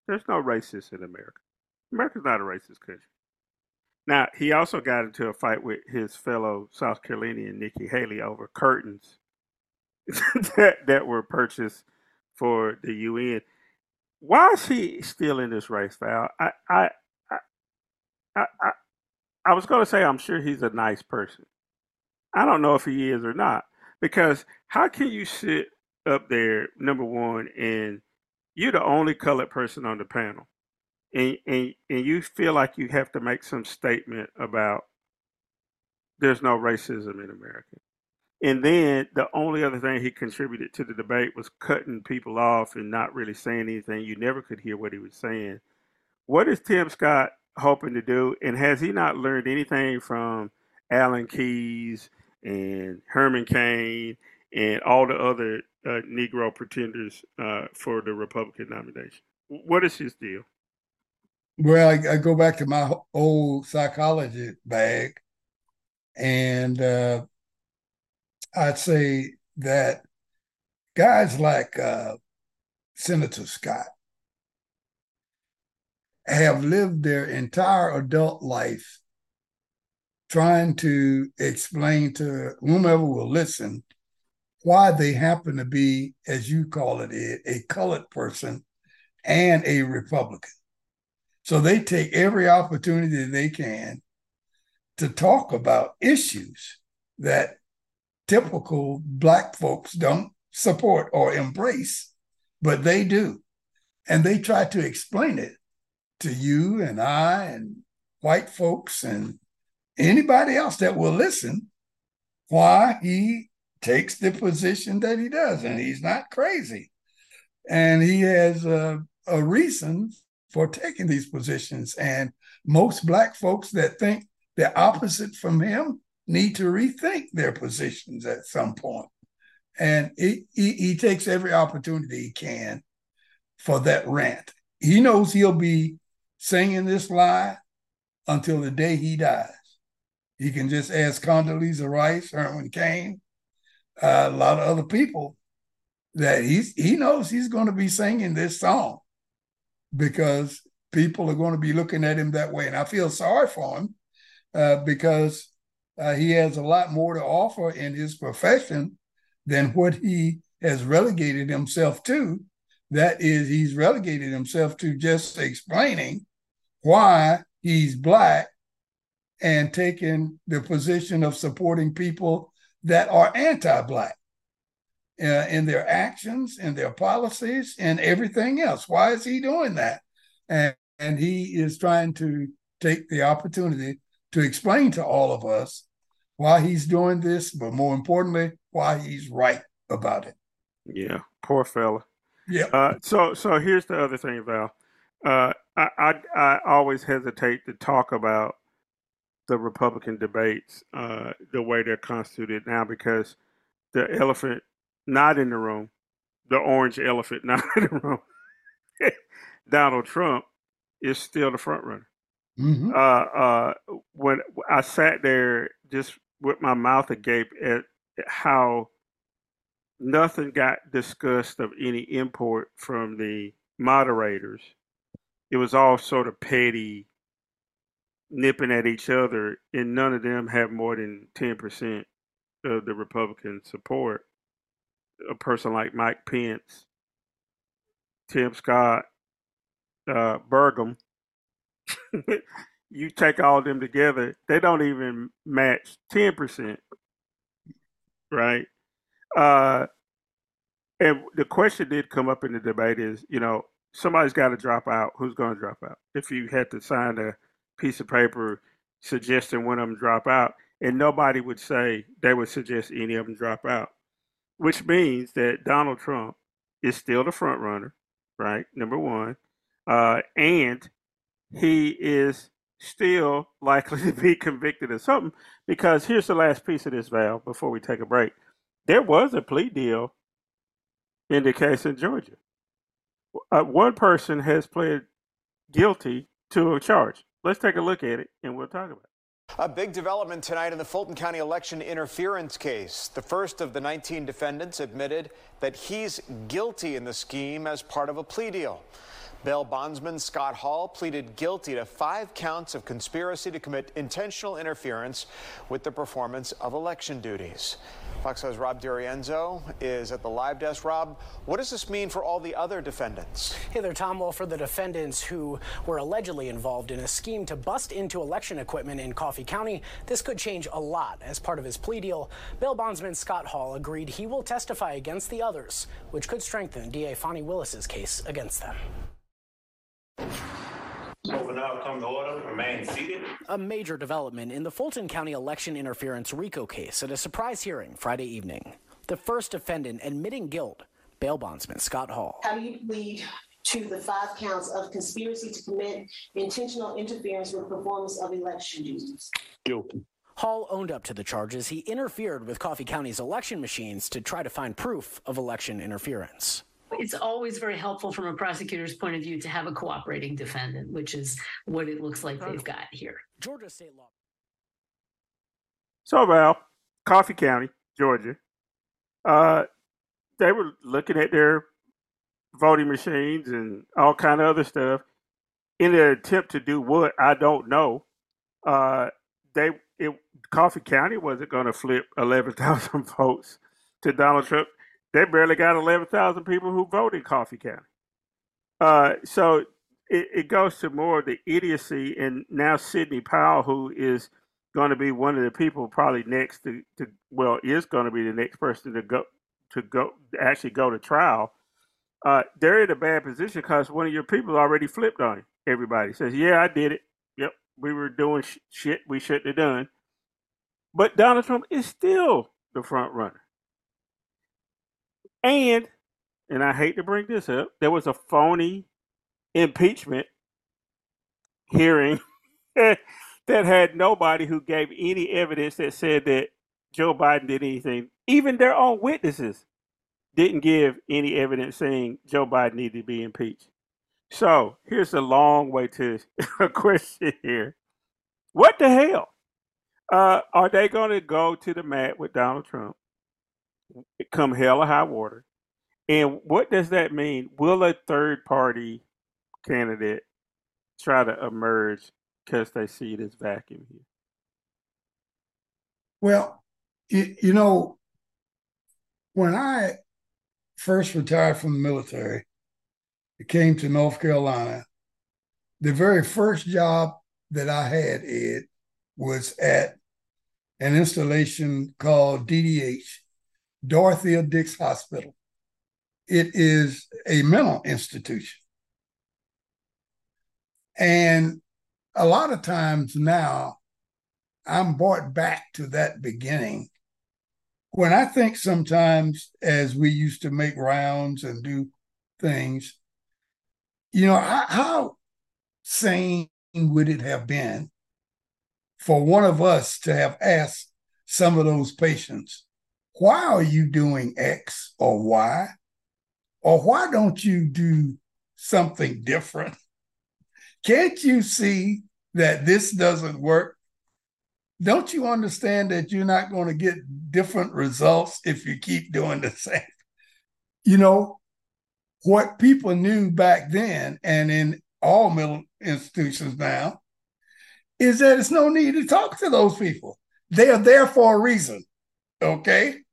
there's no racists in America. America's not a racist country. Now, he also got into a fight with his fellow South Carolinian Nikki Haley over curtains that, that were purchased for the UN. Why is he still in this race, Val? I I I I, I, I was going to say I'm sure he's a nice person. I don't know if he is or not because how can you sit up there, number one, and you're the only colored person on the panel? And and and you feel like you have to make some statement about there's no racism in America. And then the only other thing he contributed to the debate was cutting people off and not really saying anything. You never could hear what he was saying. What is Tim Scott hoping to do? And has he not learned anything from Alan Keyes and Herman Cain and all the other uh, Negro pretenders uh, for the Republican nomination? What is his deal? Well, I, I, go back to my old psychology bag, and uh, I'd say that guys like uh, Senator Scott have lived their entire adult life trying to explain to whomever will listen why they happen to be, as you call it, a, a colored person and a Republican. So they take every opportunity they can to talk about issues that typical Black folks don't support or embrace, but they do. And they try to explain it to you and I and white folks and anybody else that will listen why he takes the position that he does. And he's not crazy. And he has a, a reason for taking these positions. And most Black folks that think the opposite from him need to rethink their positions at some point. And he, he, he takes every opportunity he can for that rant. He knows he'll be singing this lie until the day he dies. He can just ask Condoleezza Rice, Herman Cain, uh, a lot of other people that he's he knows he's going to be singing this song because people are going to be looking at him that way. And I feel sorry for him uh, because uh, he has a lot more to offer in his profession than what he has relegated himself to. That is, he's relegated himself to just explaining why he's black and taking the position of supporting people that are anti-black uh, in their actions, in their policies, and everything else. Why is he doing that? And, and he is trying to take the opportunity to explain to all of us why he's doing this, but more importantly, why he's right about it. Yeah, poor fella. Yeah. Uh, so, so here's the other thing, Val. Uh, I, I, I always hesitate to talk about the Republican debates uh, the way they're constituted now because the elephant not in the room, the orange elephant not in the room, Donald Trump is still the front runner. Mm-hmm. Uh, uh, when I sat there just with my mouth agape at how nothing got discussed of any import from the moderators. It was all sort of petty, nipping at each other, and none of them have more than 10% of the Republican support a person like Mike Pence Tim Scott, uh, Burgum, you take all them together, they don't even match 10%. Right? Uh, and the question did come up in the debate is, you know, somebody's got to drop out. Who's going to drop out? If you had to sign a piece of paper suggesting one of them drop out, and nobody would say they would suggest any of them drop out, which means that Donald Trump is still the front runner, right? Number one, uh, and he is still likely to be convicted of something because here's the last piece of this, Val, before we take a break. There was a plea deal in the case in Georgia. Uh, one person has pled guilty to a charge. Let's take a look at it and we'll talk about it. A big development tonight in the Fulton County election interference case. The first of the 19 defendants admitted that he's guilty in the scheme as part of a plea deal. Bail bondsman Scott Hall pleaded guilty to five counts of conspiracy to commit intentional interference with the performance of election duties. Fox News' Rob DiRienzo is at the live desk. Rob, what does this mean for all the other defendants? Hey there, Tom. Well, for the defendants who were allegedly involved in a scheme to bust into election equipment in Coffee County, this could change a lot. As part of his plea deal, bail bondsman Scott Hall agreed he will testify against the others, which could strengthen DA Fani Willis's case against them. Over now, come to order. Remain seated. A major development in the Fulton County election interference RICO case at a surprise hearing Friday evening. The first defendant admitting guilt, bail bondsman Scott Hall. How do you plead to the five counts of conspiracy to commit intentional interference with performance of election duties? Guilty. Hall owned up to the charges. He interfered with Coffee County's election machines to try to find proof of election interference it's always very helpful from a prosecutor's point of view to have a cooperating defendant, which is what it looks like they've got here. Georgia state law. So, Val, Coffee County, Georgia, uh, they were looking at their voting machines and all kind of other stuff in an attempt to do what I don't know. Uh, they it, Coffee County wasn't going to flip eleven thousand votes to Donald Trump they barely got 11,000 people who voted Coffee County. Uh, so it, it, goes to more of the idiocy. And now Sidney Powell, who is going to be one of the people probably next to, to well, is going to be the next person to go to go actually go to trial. Uh, they're in a bad position because one of your people already flipped on him. Everybody says, "Yeah, I did it. Yep, we were doing sh- shit we shouldn't have done." But Donald Trump is still the front runner. And, and I hate to bring this up, there was a phony impeachment hearing that had nobody who gave any evidence that said that Joe Biden did anything. Even their own witnesses didn't give any evidence saying Joe Biden needed to be impeached. So here's a long way to a question here. What the hell? Uh, are they going to go to the mat with Donald Trump come hell or high water. And what does that mean? Will a third party candidate try to emerge because they see this vacuum here? Well, you, you know, when I first retired from the military, it came to North Carolina. The very first job that I had, Ed, was at an installation called DDH, Dorothea Dix Hospital. It is a mental institution. And a lot of times now, I'm brought back to that beginning. When I think sometimes, as we used to make rounds and do things, you know, how, how sane would it have been for one of us to have asked some of those patients, why are you doing X or Y? Or why don't you do something different? Can't you see that this doesn't work? Don't you understand that you're not going to get different results if you keep doing the same? You know, what people knew back then and in all middle institutions now is that it's no need to talk to those people. They are there for a reason. Okay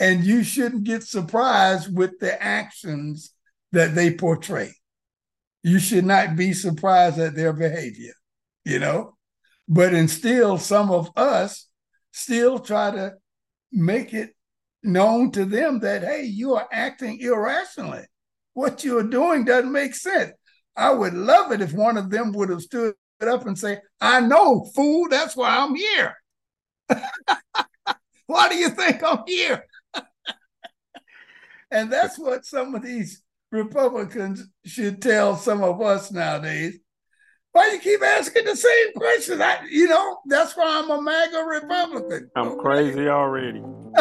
and you shouldn't get surprised with the actions that they portray. You should not be surprised at their behavior, you know? But instill some of us still try to make it known to them that, hey, you are acting irrationally. What you're doing doesn't make sense. I would love it if one of them would have stood up and say, I know, fool, that's why I'm here. why do you think I'm here? And that's what some of these Republicans should tell some of us nowadays. Why you keep asking the same questions? I, you know, that's why I'm a MAGA Republican. I'm crazy already.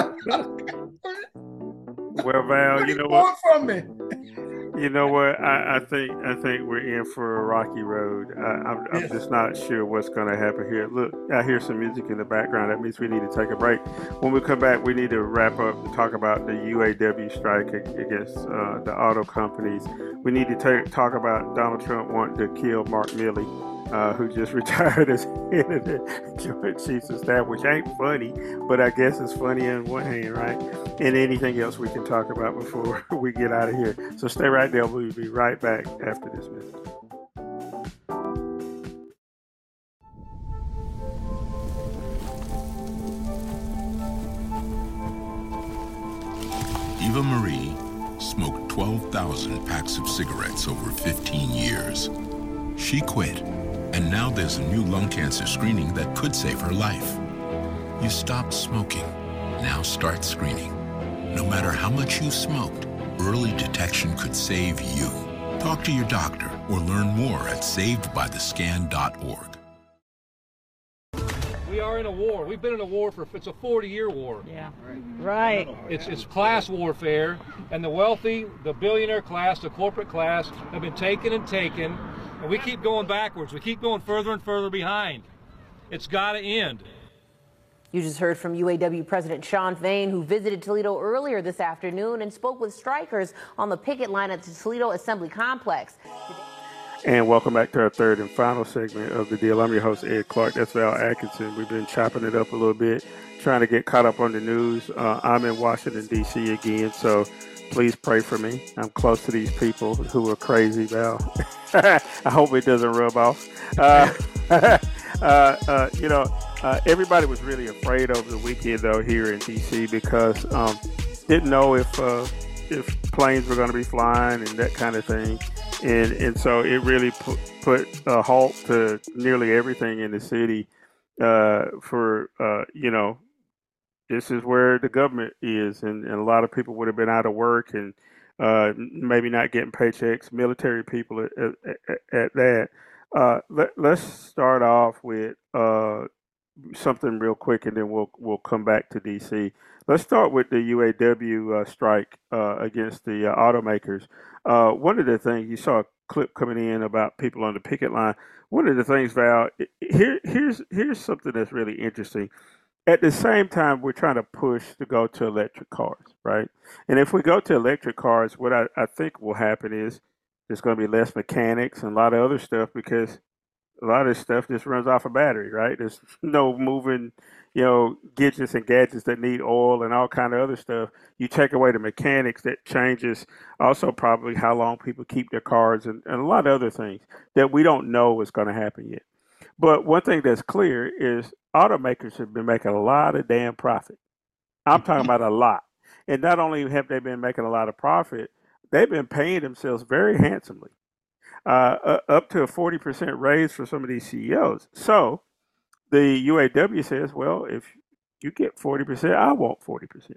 well, Val, you know what? From me. You know what? I, I, think I think we're in for a rocky road. I, am yes. just not sure what's going to happen here. Look, I hear some music in the background. That means we need to take a break. When we come back, we need to wrap up and talk about the UAW strike against uh, the auto companies. We need to take, talk about Donald Trump wanting to kill Mark Milley uh, who just retired as head of the Joint Chiefs of Staff, which ain't funny, but I guess it's funny on one hand, right? And anything else we can talk about before we get out of here. So stay right there. We'll be right back after this message. Eva Marie smoked 12,000 packs of cigarettes over 15 years. She quit and now there's a new lung cancer screening that could save her life. You stopped smoking. Now start screening. No matter how much you smoked, early detection could save you. Talk to your doctor or learn more at savedbythescan.org. We are in a war. We've been in a war for it's a 40-year war. Yeah. Right. It's it's class warfare and the wealthy, the billionaire class, the corporate class have been taken and taken and we keep going backwards. We keep going further and further behind. It's got to end. You just heard from UAW President Shawn Fain, who visited Toledo earlier this afternoon and spoke with strikers on the picket line at the Toledo Assembly Complex. And welcome back to our third and final segment of the deal. I'm your host, Ed Clark. That's Val Atkinson. We've been chopping it up a little bit, trying to get caught up on the news. Uh, I'm in Washington, D.C. again, so please pray for me. I'm close to these people who are crazy, Val. I hope it doesn't rub off. Uh, uh, uh, you know, uh, everybody was really afraid over the weekend, though, here in D.C. because um, didn't know if uh, if planes were going to be flying and that kind of thing, and and so it really put, put a halt to nearly everything in the city for you know this is where the government is, and, and a lot of people would have been out of work and uh, maybe not getting paychecks. Military people at, at, at that. Uh, let, us start off with uh, something real quick, and then we'll we'll come back to DC. Let's start with the UAW uh, strike uh, against the uh, automakers. one of the things you saw a clip coming in about people on the picket line. One of the things, Val, here here's here's something that's really interesting at the same time, we're trying to push to go to electric cars, right? And if we go to electric cars, what I, I think will happen is there's going to be less mechanics and a lot of other stuff because a lot of stuff just runs off a battery, right? There's no moving, you know, gadgets and gadgets that need oil and all kind of other stuff. You take away the mechanics that changes also probably how long people keep their cars and, and a lot of other things that we don't know is going to happen yet. But one thing that's clear is automakers have been making a lot of damn profit. I'm talking about a lot. And not only have they been making a lot of profit, they've been paying themselves very handsomely, uh, up to a 40% raise for some of these CEOs. So the UAW says, well, if you get 40%, I want 40%.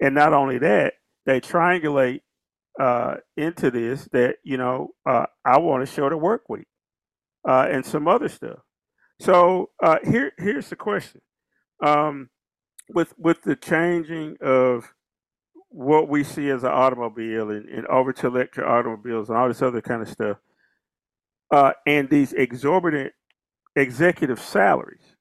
And not only that, they triangulate uh, into this that, you know, uh, I want a shorter work week uh, and some other stuff. So uh, here, here's the question: um, with with the changing of what we see as an automobile and, and over to electric automobiles and all this other kind of stuff, uh, and these exorbitant executive salaries.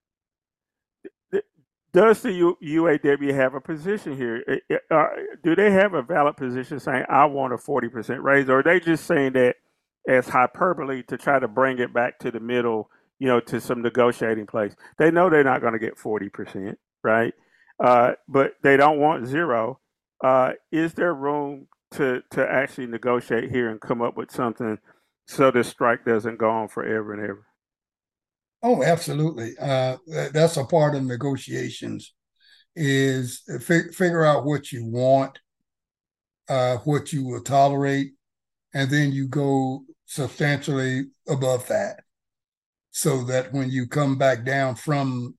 Does the U- UAW have a position here? Uh, do they have a valid position saying I want a forty percent raise, or are they just saying that as hyperbole to try to bring it back to the middle, you know, to some negotiating place. They know they're not going to get 40%, right? Uh, but they don't want zero. Uh, is there room to to actually negotiate here and come up with something so this strike doesn't go on forever and ever? Oh, absolutely. Uh, that's a part of negotiations is fi- figure out what you want, uh, what you will tolerate, and then you go substantially above that so that when you come back down from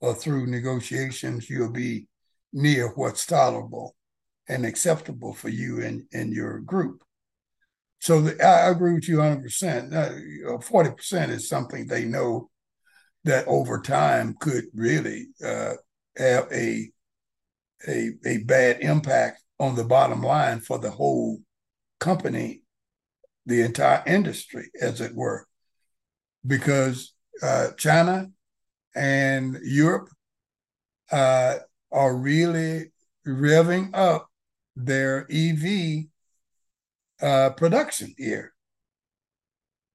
or through negotiations, you'll be near what's tolerable and acceptable for you and, and your group. So the, I agree with you 100%. Uh, 40% is something they know that over time could really uh, have a, a, a bad impact on the bottom line for the whole company, the entire industry, as it were, because uh, China and Europe uh, are really revving up their EV uh, production here.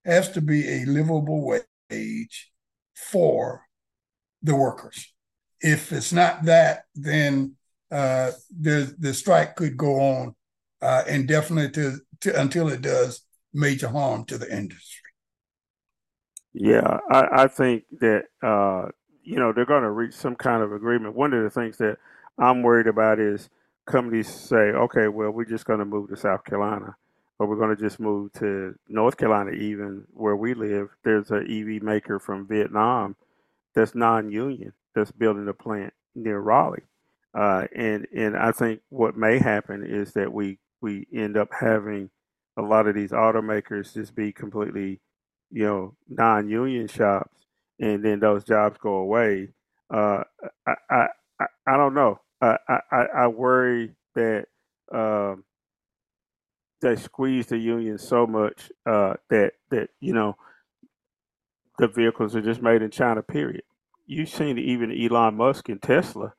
Has to be a livable wage for the workers. If it's not that, then uh, the the strike could go on uh, indefinitely to, to, until it does major harm to the industry. Yeah, I, I think that uh, you know they're going to reach some kind of agreement. One of the things that I'm worried about is companies say, okay, well, we're just going to move to South Carolina, or we're going to just move to North Carolina, even where we live. There's an EV maker from Vietnam that's non-union that's building a plant near Raleigh, uh, and and I think what may happen is that we we end up having a lot of these automakers just be completely, you know, non-union shops, and then those jobs go away. Uh, I, I I don't know. I I, I worry that um, they squeeze the union so much uh, that that you know the vehicles are just made in China. Period. You've seen even Elon Musk and Tesla.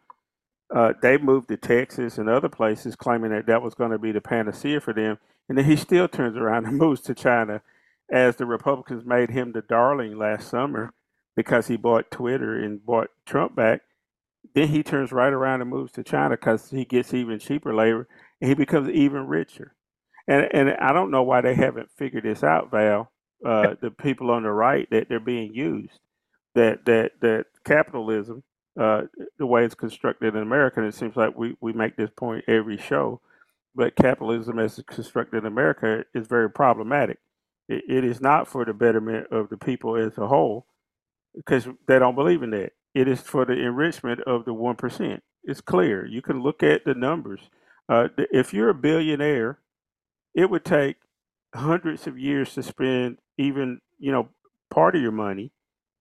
Uh, they moved to Texas and other places, claiming that that was going to be the panacea for them, and then he still turns around and moves to China, as the Republicans made him the darling last summer because he bought Twitter and bought Trump back. Then he turns right around and moves to China because he gets even cheaper labor and he becomes even richer. And and I don't know why they haven't figured this out, Val. Uh, the people on the right that they're being used, that that that capitalism, uh, the way it's constructed in America, and it seems like we we make this point every show, but capitalism as it's constructed in America is very problematic. It, it is not for the betterment of the people as a whole, because they don't believe in that. It is for the enrichment of the one percent. It's clear. You can look at the numbers. Uh, if you're a billionaire it would take hundreds of years to spend even you know part of your money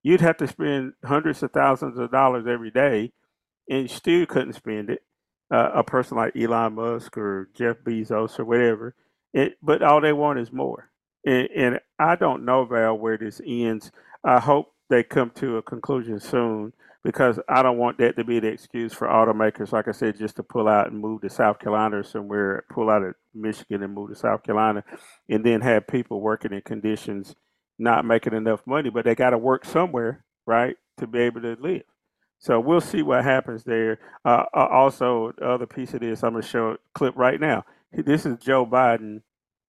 you'd have to spend hundreds of thousands of dollars every day and you still couldn't spend it uh, a person like elon musk or jeff bezos or whatever it, but all they want is more and, and i don't know val where this ends i hope they come to a conclusion soon because I don't want that to be the excuse for automakers, like I said, just to pull out and move to South Carolina or somewhere, pull out of Michigan and move to South Carolina, and then have people working in conditions not making enough money, but they got to work somewhere, right, to be able to live. So we'll see what happens there. Uh, uh also, the other piece of this, I'm going to show a clip right now. This is Joe Biden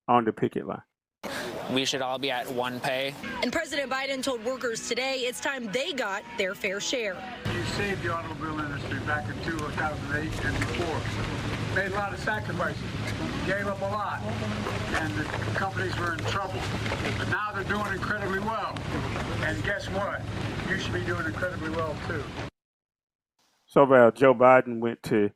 on the picket line we should all be at one pay. And President Biden told workers today it's time they got their fair share. You saved the automobile industry back in 2008 and before. Made a lot of sacrifices, gave up a lot, and the companies were in trouble. But now they're doing incredibly well. And guess what? You should be doing incredibly well too. So, Val, Joe Biden went to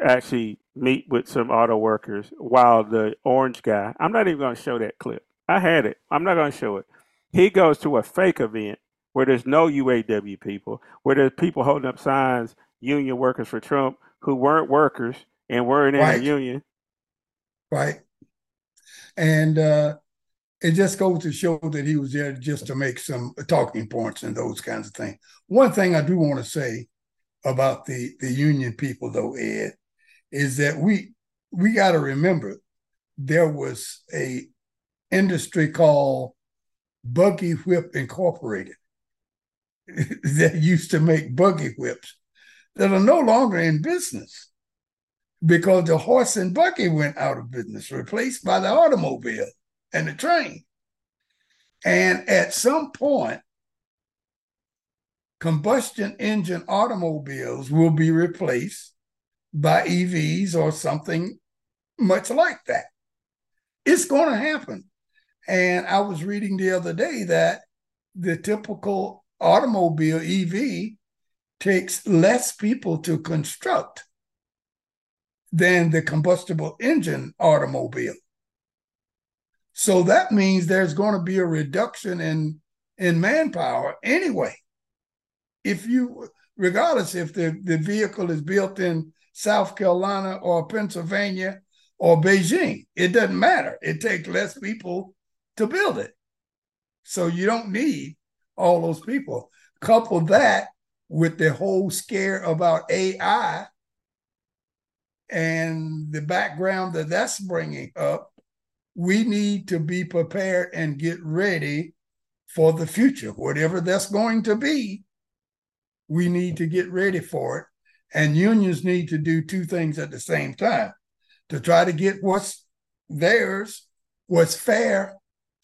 actually meet with some auto workers while the orange guy, I'm not even going to show that clip. I had it. I'm not going to show it. He goes to a fake event where there's no UAW people, where there's people holding up signs, union workers for Trump, who weren't workers and weren't in right. union. Right. And uh, it just goes to show that he was there just to make some talking points and those kinds of things. One thing I do want to say about the, the union people, though, Ed, is that we we got to remember there was a industry called Buggy Whip Incorporated that used to make buggy whips that are no longer in business. because the horse and buggy went out of business, replaced by the automobile and the train. And at some point, combustion engine automobiles will be replaced by EVs or something much like that. It's going to happen. And I was reading the other day that the typical automobile EV takes less people to construct than the combustible engine automobile. So that means there's going to be a reduction in in manpower anyway. If you regardless if the, the vehicle is built in South Carolina or Pennsylvania or Beijing, it doesn't matter. It takes less people to build it. So you don't need all those people. Couple that with the whole scare about AI and the background that that's bringing up, we need to be prepared and get ready for the future, whatever that's going to be. We need to get ready for it. And unions need to do two things at the same time to try to get what's theirs, what's fair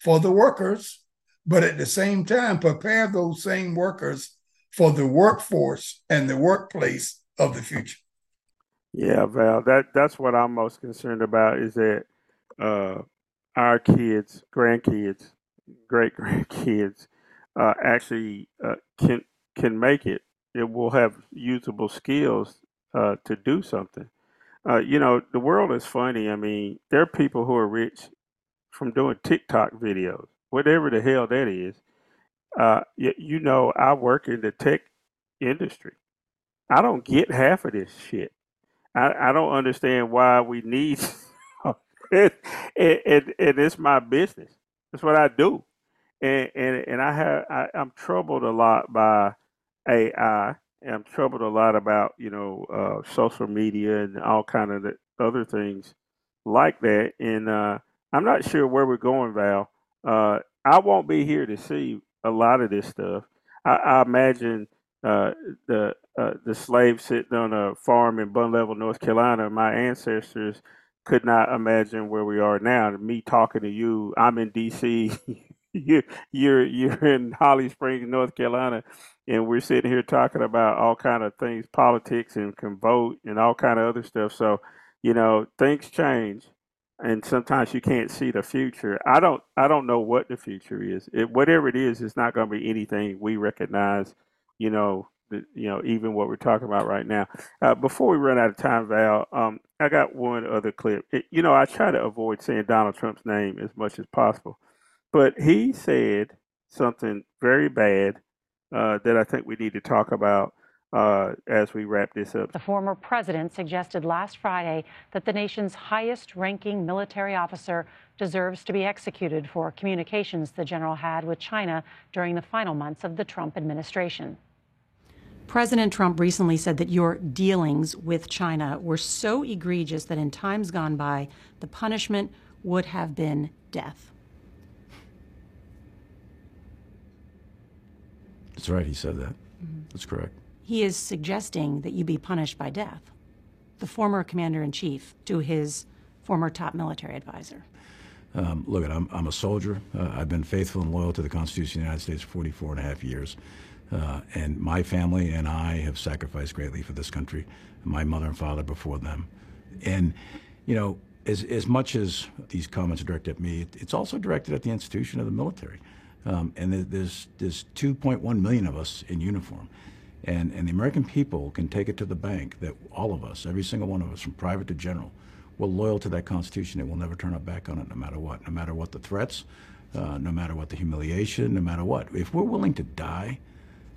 for the workers, but at the same time, prepare those same workers for the workforce and the workplace of the future. Yeah, Val, that that's what I'm most concerned about is that uh, our kids, grandkids, great grandkids, uh, actually uh, can can make it. It will have usable skills uh, to do something. Uh, you know, the world is funny. I mean, there are people who are rich from doing TikTok videos, whatever the hell that is. Uh, you, you know, I work in the tech industry. I don't get half of this shit. I, I don't understand why we need it, and, and, and it's my business. That's what I do. And and, and I have I, I'm troubled a lot by AI. I'm troubled a lot about, you know, uh, social media and all kind of the other things like that. And uh, I'm not sure where we're going, Val. Uh, I won't be here to see a lot of this stuff. I, I imagine uh, the uh, the slaves sitting on a farm in Bunnlevel, North Carolina. My ancestors could not imagine where we are now. Me talking to you, I'm in D.C. you you're you're in Holly Springs, North Carolina, and we're sitting here talking about all kind of things, politics, and can vote and all kind of other stuff. So, you know, things change, and sometimes you can't see the future. I don't I don't know what the future is. It, whatever it is, it's not going to be anything we recognize. You know, the, you know, even what we're talking about right now. Uh, before we run out of time, Val, um, I got one other clip. It, you know, I try to avoid saying Donald Trump's name as much as possible, but he said something very bad uh, that I think we need to talk about uh, as we wrap this up. The former president suggested last Friday that the nation's highest ranking military officer deserves to be executed for communications the general had with China during the final months of the Trump administration. President Trump recently said that your dealings with China were so egregious that in times gone by, the punishment would have been death. That's right, he said that. Mm-hmm. That's correct. He is suggesting that you be punished by death. The former commander in chief to his former top military advisor. Um, look, I'm, I'm a soldier. Uh, I've been faithful and loyal to the Constitution of the United States for 44 and a half years. Uh, and my family and I have sacrificed greatly for this country, my mother and father before them. And, you know, as, as much as these comments are directed at me, it's also directed at the institution of the military. Um, and there's, there's 2.1 million of us in uniform. And, and the American people can take it to the bank that all of us, every single one of us, from private to general, we're loyal to that Constitution and we'll never turn our back on it no matter what, no matter what the threats, uh, no matter what the humiliation, no matter what. If we're willing to die,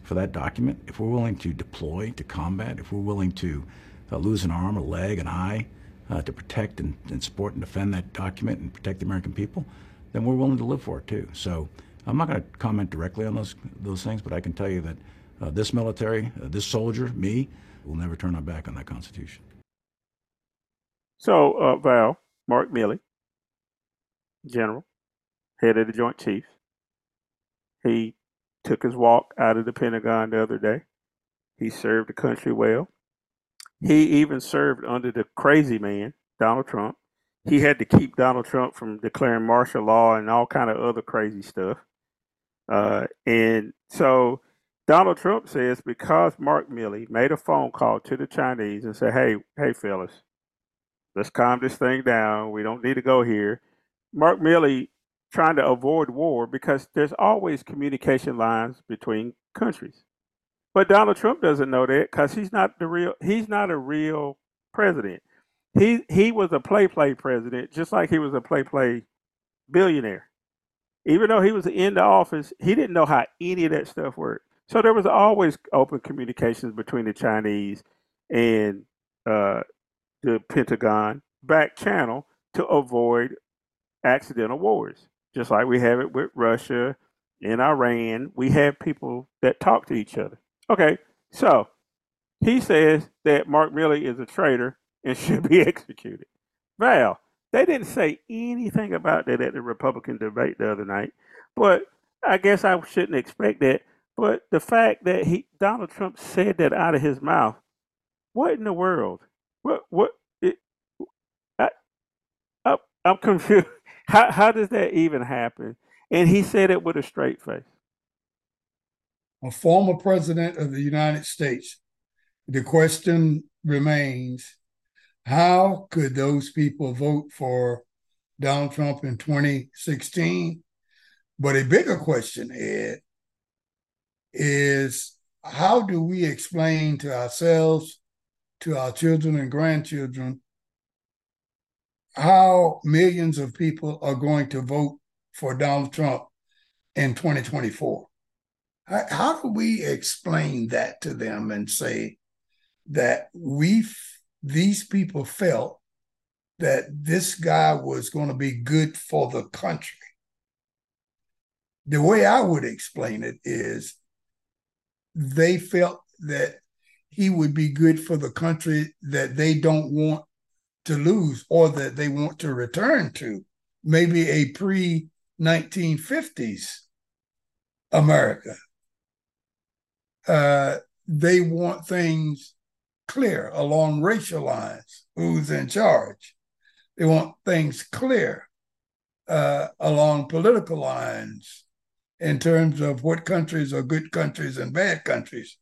for that document, if we're willing to deploy to combat, if we're willing to uh, lose an arm, a leg, an eye uh, to protect and, and, support and defend that document and protect the American people, then we're willing to live for it too. So I'm not going to comment directly on those those things, but I can tell you that uh, this military, uh, this soldier, me, will never turn our back on that Constitution. So, uh, Val, Mark Milley, General, head of the Joint Chiefs, he took his walk out of the Pentagon the other day. He served the country well. He even served under the crazy man, Donald Trump. He had to keep Donald Trump from declaring martial law and all kind of other crazy stuff. Uh, and so Donald Trump says because Mark Milley made a phone call to the Chinese and said, "Hey, hey, fellas, let's calm this thing down. We don't need to go here." Mark Milley trying to avoid war because there's always communication lines between countries. But Donald Trump doesn't know that because he's not the real. He's not a real president. He he was a play play president, just like he was a play play billionaire. Even though he was in the office, he didn't know how any of that stuff worked. So there was always open communications between the Chinese and uh, the Pentagon back channel to avoid accidental wars, just like we have it with Russia and Iran. We have people that talk to each other. Okay, so he says that Mark Milley is a traitor and should be executed. Val, they didn't say anything about that at the Republican debate the other night, but I guess I shouldn't expect that. But the fact that he Donald Trump said that out of his mouth, what in the world? What what? It, I, I, I'm confused. How how does that even happen? And he said it with a straight face. A former president of the United States. The question remains: How could those people vote for Donald Trump in 2016? But a bigger question, Ed, is how do we explain to ourselves, to our children and grandchildren, how millions of people are going to vote for Donald Trump in 2024? How, do we explain that to them and say that we, these people felt that this guy was going to be good for the country? The way I would explain it is they felt that he would be good for the country that they don't want to lose or that they want to return to, maybe a pre 1950s America. Uh, they want things clear along racial lines who's in charge. They want things clear uh, along political lines in terms of what countries are good countries and bad countries.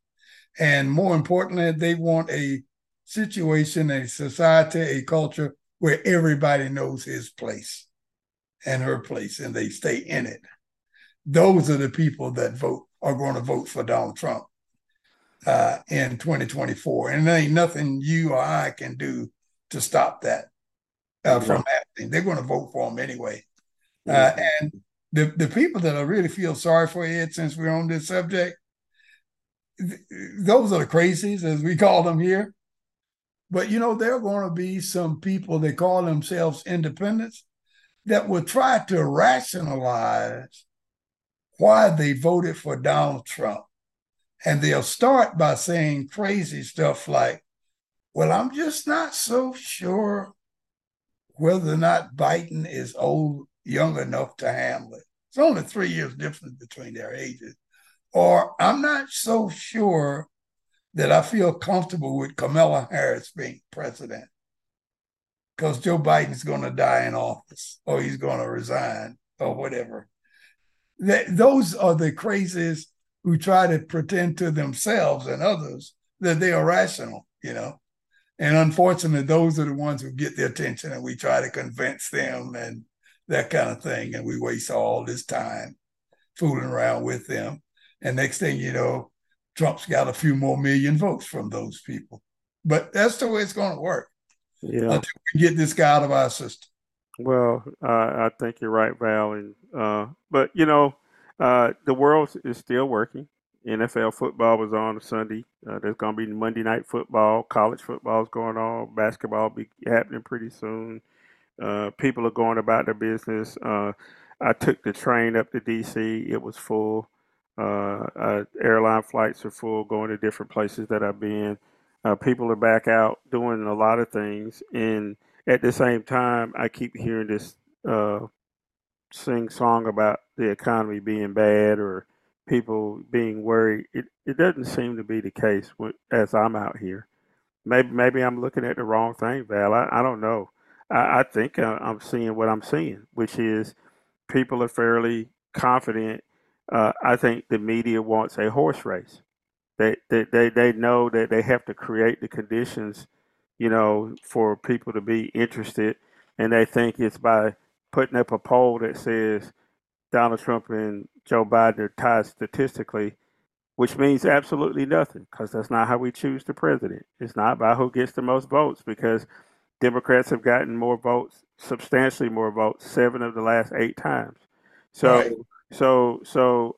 And more importantly, they want a situation, a society, a culture where everybody knows his place and her place and they stay in it. Those are the people that vote are going to vote for Donald Trump uh, in 2024. And there ain't nothing you or I can do to stop that uh, from happening. They're going to vote for him anyway. Uh, and the, the people that I really feel sorry for, Ed, since we're on this subject, th- those are the crazies, as we call them here. But you know, there are going to be some people that call themselves independents that will try to rationalize why they voted for Donald Trump. And they'll start by saying crazy stuff like, well, I'm just not so sure whether or not Biden is old young enough to handle it. It's only three years difference between their ages. Or I'm not so sure that I feel comfortable with Kamala Harris being president because Joe Biden's going to die in office or he's going to resign or whatever. That, those are the crazies who try to pretend to themselves and others that they are rational, you know. And unfortunately, those are the ones who get the attention, and we try to convince them and that kind of thing. And we waste all this time fooling around with them. And next thing you know, Trump's got a few more million votes from those people. But that's the way it's going to work. Yeah. Until we get this guy out of our system. Well, uh, I think you're right, Val. And uh, but you know, uh, the world is still working. NFL football was on Sunday. Uh, there's going to be Monday night football. College football is going on. Basketball will be happening pretty soon. Uh, people are going about their business. Uh, I took the train up to DC. It was full. Uh, airline flights are full, going to different places that I've been. Uh, people are back out doing a lot of things, and at the same time, I keep hearing this uh, sing song about the economy being bad or people being worried. It it doesn't seem to be the case when, as I'm out here. maybe maybe I'm looking at the wrong thing, Val. I, I don't know. I, I think I'm seeing what I'm seeing, which is people are fairly confident. Uh, I think the media wants a horse race. They, they they they know that they have to create the conditions, you know, for people to be interested, and they think it's by putting up a poll that says Donald Trump and Joe Biden are tied statistically, which means absolutely nothing because that's not how we choose the president. It's not by who gets the most votes because Democrats have gotten more votes, substantially more votes, seven of the last eight times. So, right. so, so,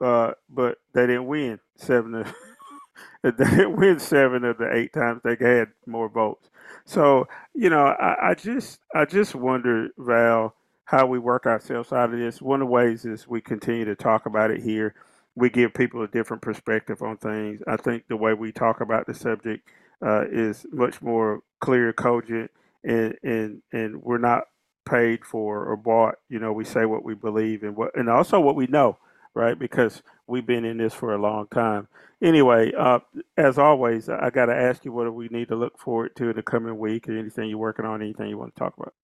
uh, but they didn't win seven of they didn't win seven of the eight times they had more votes. So, you know, I, I just, I just wonder, Val how we work ourselves out of this. One of the ways is we continue to talk about it here. We give people a different perspective on things. I think the way we talk about the subject uh, is much more clear, cogent, and and and we're not paid for or bought. You know, we say what we believe and what, and also what we know, right? Because we've been in this for a long time. Anyway, uh, as always, I got to ask you what do we need to look forward to in the coming week, or anything you're working on, anything you want to talk about.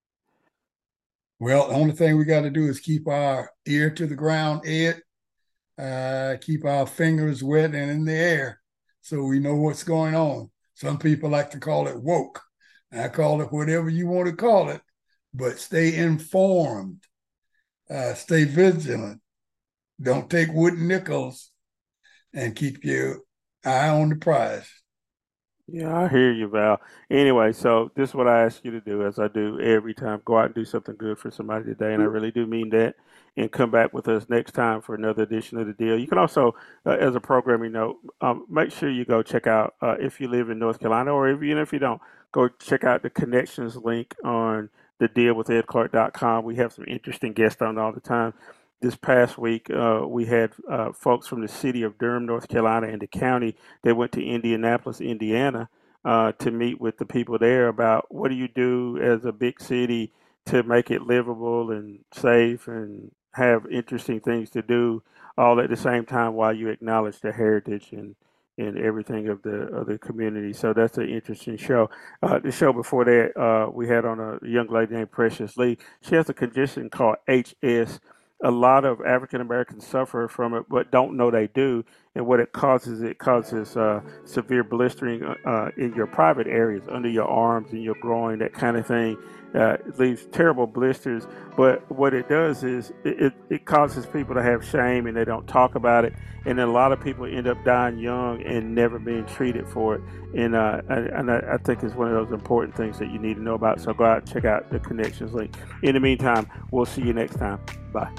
Well, the only thing we got to do is keep our ear to the ground, Ed. Uh, keep our fingers wet and in the air so we know what's going on. Some people like to call it woke. I call it whatever you want to call it, but stay informed, uh, stay vigilant. Don't take wooden nickels and keep your eye on the prize. Yeah, I hear you, Val. Anyway, so this is what I ask you to do, as I do every time. Go out and do something good for somebody today, and I really do mean that. And come back with us next time for another edition of the deal. You can also, uh, as a programming note, um, make sure you go check out uh, if you live in North Carolina, or if, even if you don't, go check out the connections link on the deal with edclark.com. We have some interesting guests on all the time this past week, uh, we had uh, folks from the city of Durham, North Carolina, and the county. They went to Indianapolis, Indiana, uh, to meet with the people there about what do you do as a big city to make it livable and safe and have interesting things to do, all at the same time while you acknowledge the heritage and and everything of the of the community. So that's an interesting show. Uh, the show before that, uh, we had on a young lady named Precious Lee. She has a condition called HS a lot of African Americans suffer from it, but don't know they do. And what it causes, it causes uh, severe blistering uh, in your private areas, under your arms and your groin, that kind of thing. Uh, it leaves terrible blisters. But what it does is it, it causes people to have shame and they don't talk about it. And then a lot of people end up dying young and never being treated for it. And, uh, and I, I think it's one of those important things that you need to know about. So go out and check out the connections link. In the meantime, we'll see you next time. Bye.